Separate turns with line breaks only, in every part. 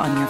On your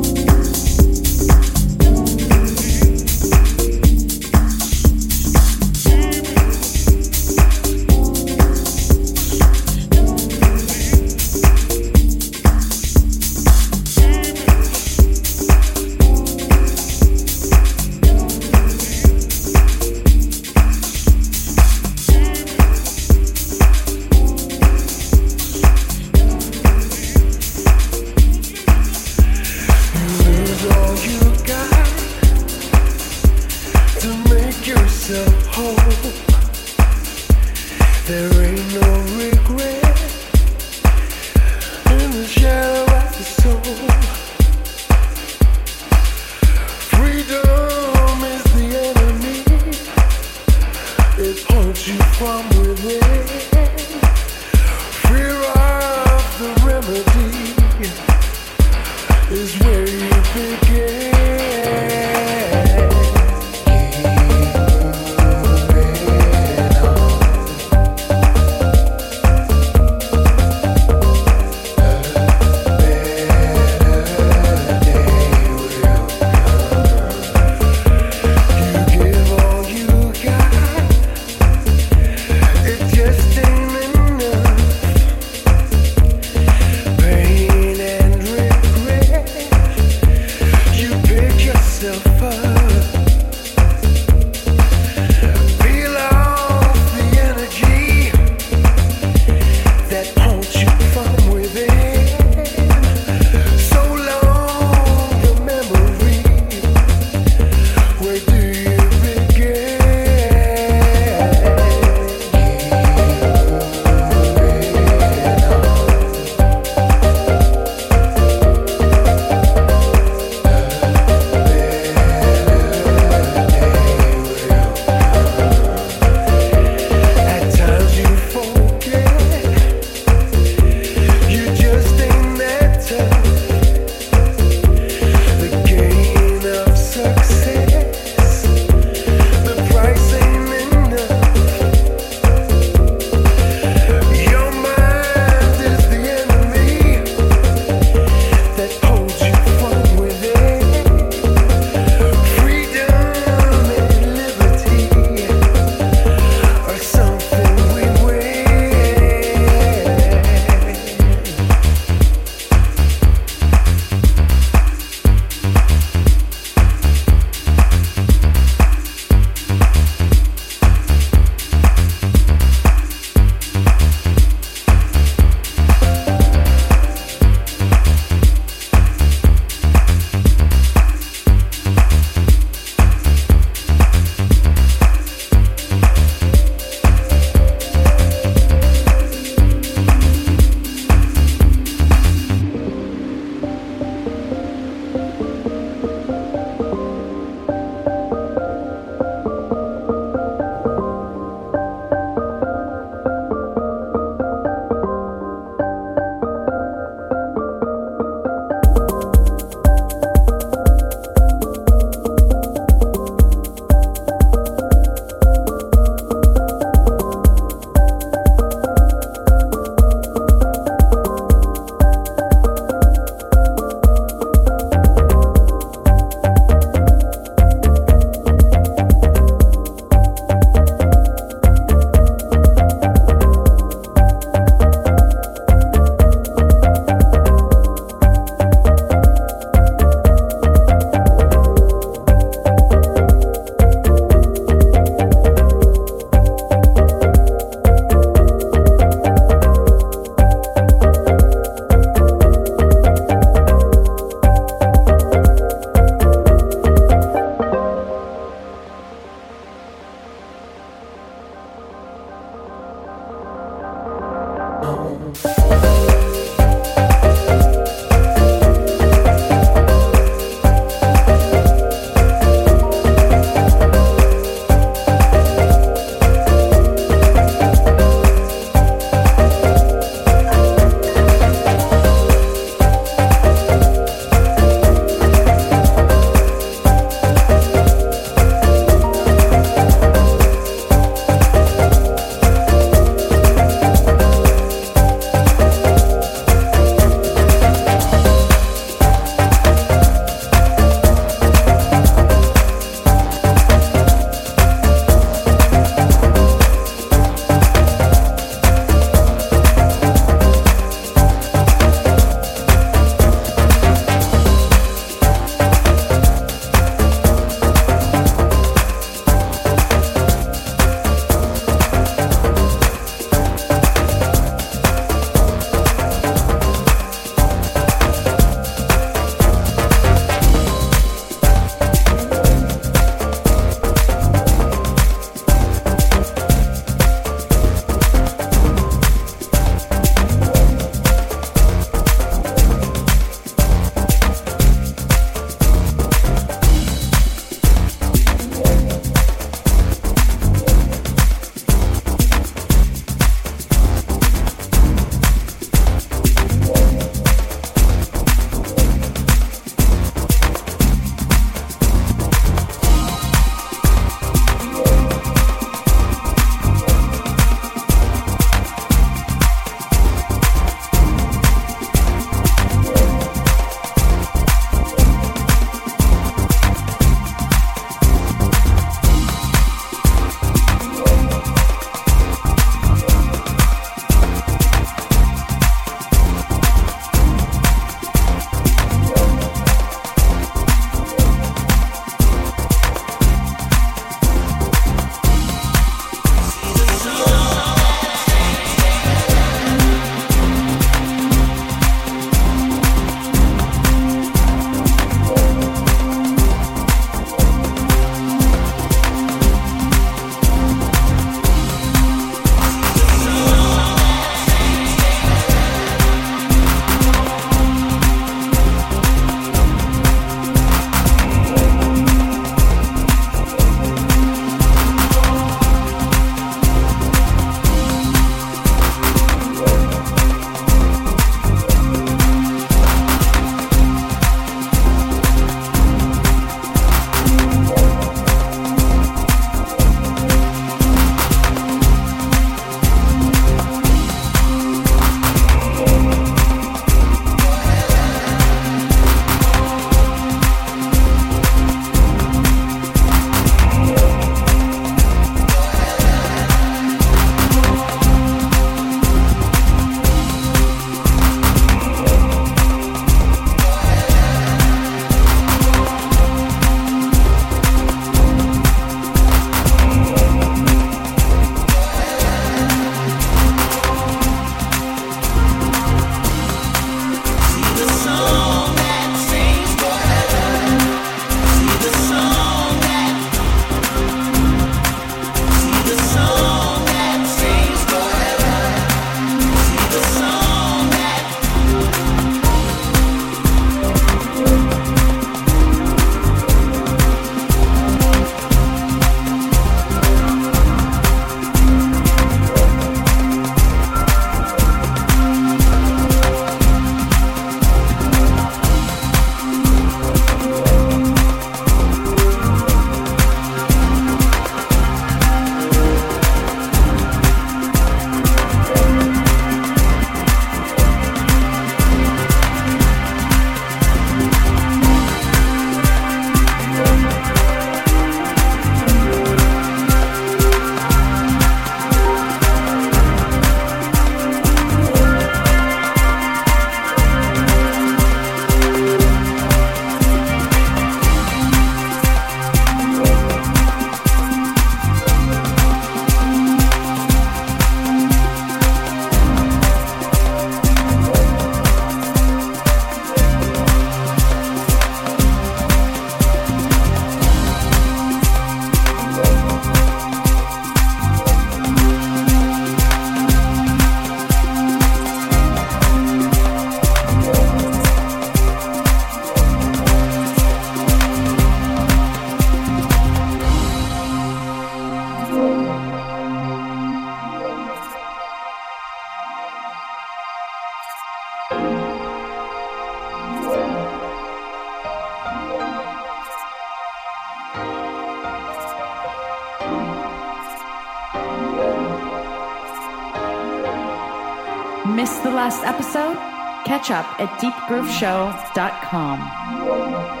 Up at deepgrooveshow.com.